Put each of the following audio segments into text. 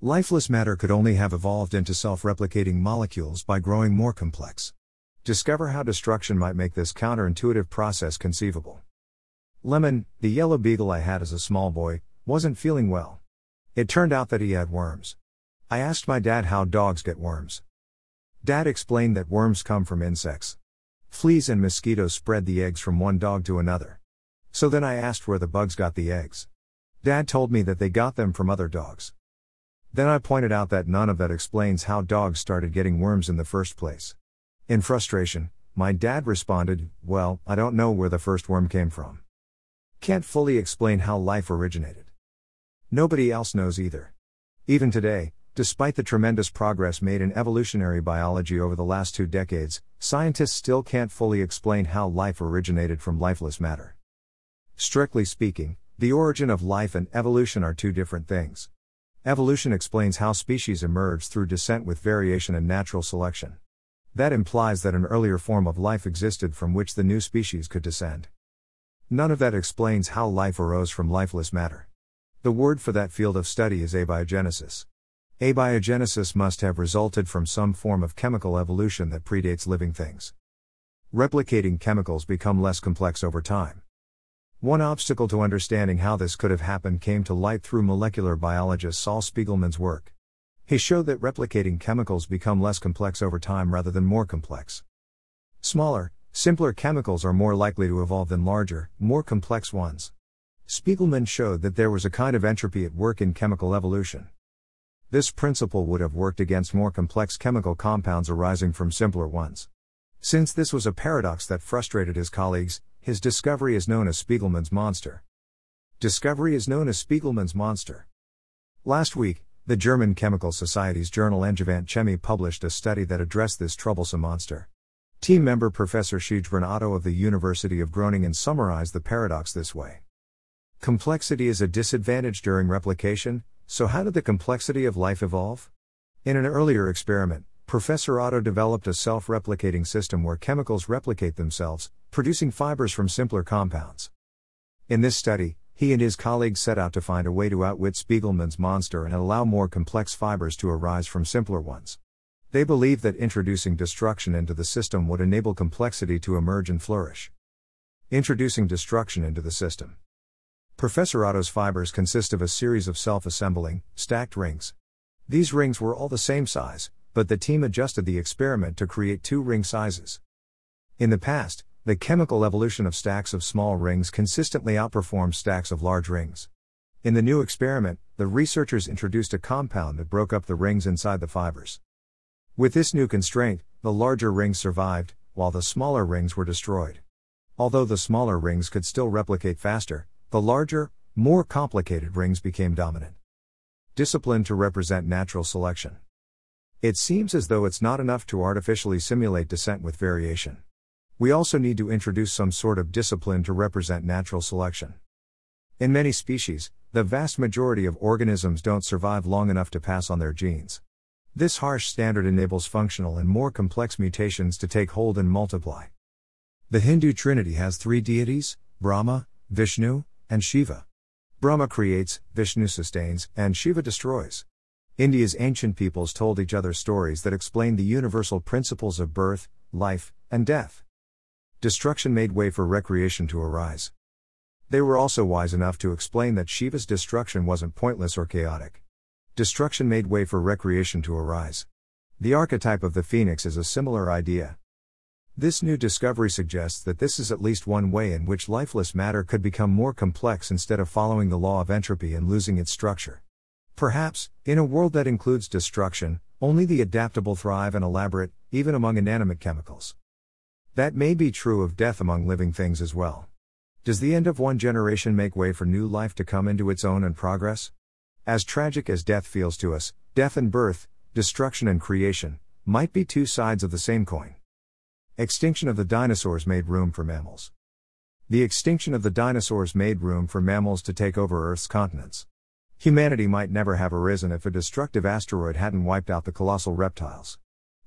Lifeless matter could only have evolved into self replicating molecules by growing more complex. Discover how destruction might make this counterintuitive process conceivable. Lemon, the yellow beagle I had as a small boy, wasn't feeling well. It turned out that he had worms. I asked my dad how dogs get worms. Dad explained that worms come from insects. Fleas and mosquitoes spread the eggs from one dog to another. So then I asked where the bugs got the eggs. Dad told me that they got them from other dogs. Then I pointed out that none of that explains how dogs started getting worms in the first place. In frustration, my dad responded, Well, I don't know where the first worm came from. Can't fully explain how life originated. Nobody else knows either. Even today, despite the tremendous progress made in evolutionary biology over the last two decades, scientists still can't fully explain how life originated from lifeless matter. Strictly speaking, the origin of life and evolution are two different things. Evolution explains how species emerge through descent with variation and natural selection. That implies that an earlier form of life existed from which the new species could descend. None of that explains how life arose from lifeless matter. The word for that field of study is abiogenesis. Abiogenesis must have resulted from some form of chemical evolution that predates living things. Replicating chemicals become less complex over time. One obstacle to understanding how this could have happened came to light through molecular biologist Sol Spiegelman's work. He showed that replicating chemicals become less complex over time rather than more complex. Smaller, simpler chemicals are more likely to evolve than larger, more complex ones. Spiegelman showed that there was a kind of entropy at work in chemical evolution. This principle would have worked against more complex chemical compounds arising from simpler ones. Since this was a paradox that frustrated his colleagues, his discovery is known as Spiegelman's monster. Discovery is known as Spiegelman's monster. Last week, the German Chemical Society's journal Angewandte Chemie published a study that addressed this troublesome monster. Team member Professor Sijbrand Otto of the University of Groningen summarized the paradox this way Complexity is a disadvantage during replication, so how did the complexity of life evolve? In an earlier experiment, Professor Otto developed a self replicating system where chemicals replicate themselves, producing fibers from simpler compounds. In this study, he and his colleagues set out to find a way to outwit Spiegelman's monster and allow more complex fibers to arise from simpler ones. They believed that introducing destruction into the system would enable complexity to emerge and flourish. Introducing destruction into the system. Professor Otto's fibers consist of a series of self assembling, stacked rings. These rings were all the same size, but the team adjusted the experiment to create two ring sizes. In the past, the chemical evolution of stacks of small rings consistently outperformed stacks of large rings. In the new experiment, the researchers introduced a compound that broke up the rings inside the fibers. With this new constraint, the larger rings survived, while the smaller rings were destroyed. Although the smaller rings could still replicate faster, the larger, more complicated rings became dominant. Discipline to represent natural selection. It seems as though it's not enough to artificially simulate descent with variation. We also need to introduce some sort of discipline to represent natural selection. In many species, the vast majority of organisms don't survive long enough to pass on their genes. This harsh standard enables functional and more complex mutations to take hold and multiply. The Hindu trinity has three deities Brahma, Vishnu, and Shiva. Brahma creates, Vishnu sustains, and Shiva destroys. India's ancient peoples told each other stories that explained the universal principles of birth, life, and death. Destruction made way for recreation to arise. They were also wise enough to explain that Shiva's destruction wasn't pointless or chaotic. Destruction made way for recreation to arise. The archetype of the phoenix is a similar idea. This new discovery suggests that this is at least one way in which lifeless matter could become more complex instead of following the law of entropy and losing its structure. Perhaps, in a world that includes destruction, only the adaptable thrive and elaborate, even among inanimate chemicals. That may be true of death among living things as well. Does the end of one generation make way for new life to come into its own and progress? As tragic as death feels to us, death and birth, destruction and creation, might be two sides of the same coin. Extinction of the dinosaurs made room for mammals. The extinction of the dinosaurs made room for mammals to take over Earth's continents. Humanity might never have arisen if a destructive asteroid hadn't wiped out the colossal reptiles.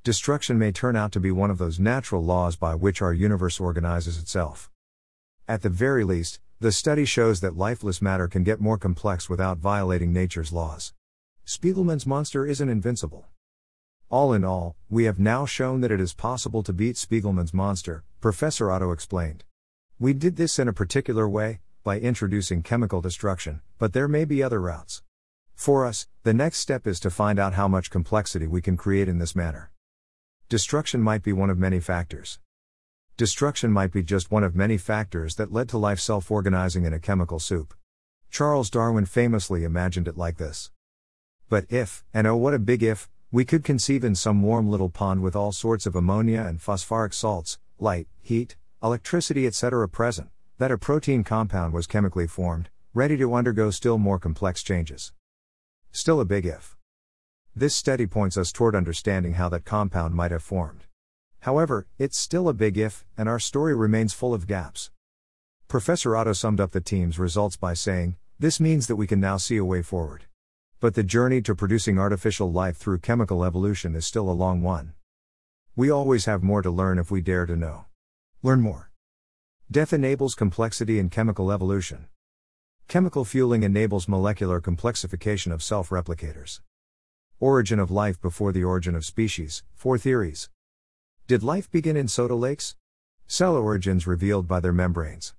Destruction may turn out to be one of those natural laws by which our universe organizes itself. At the very least, the study shows that lifeless matter can get more complex without violating nature's laws. Spiegelman's monster isn't invincible. All in all, we have now shown that it is possible to beat Spiegelman's monster, Professor Otto explained. We did this in a particular way, by introducing chemical destruction, but there may be other routes. For us, the next step is to find out how much complexity we can create in this manner. Destruction might be one of many factors. Destruction might be just one of many factors that led to life self organizing in a chemical soup. Charles Darwin famously imagined it like this. But if, and oh what a big if, we could conceive in some warm little pond with all sorts of ammonia and phosphoric salts, light, heat, electricity, etc. present, that a protein compound was chemically formed, ready to undergo still more complex changes. Still a big if. This study points us toward understanding how that compound might have formed. However, it's still a big if, and our story remains full of gaps. Professor Otto summed up the team's results by saying, This means that we can now see a way forward. But the journey to producing artificial life through chemical evolution is still a long one. We always have more to learn if we dare to know. Learn more. Death enables complexity and chemical evolution. Chemical fueling enables molecular complexification of self replicators. Origin of life before the origin of species, four theories. Did life begin in soda lakes? Cell origins revealed by their membranes.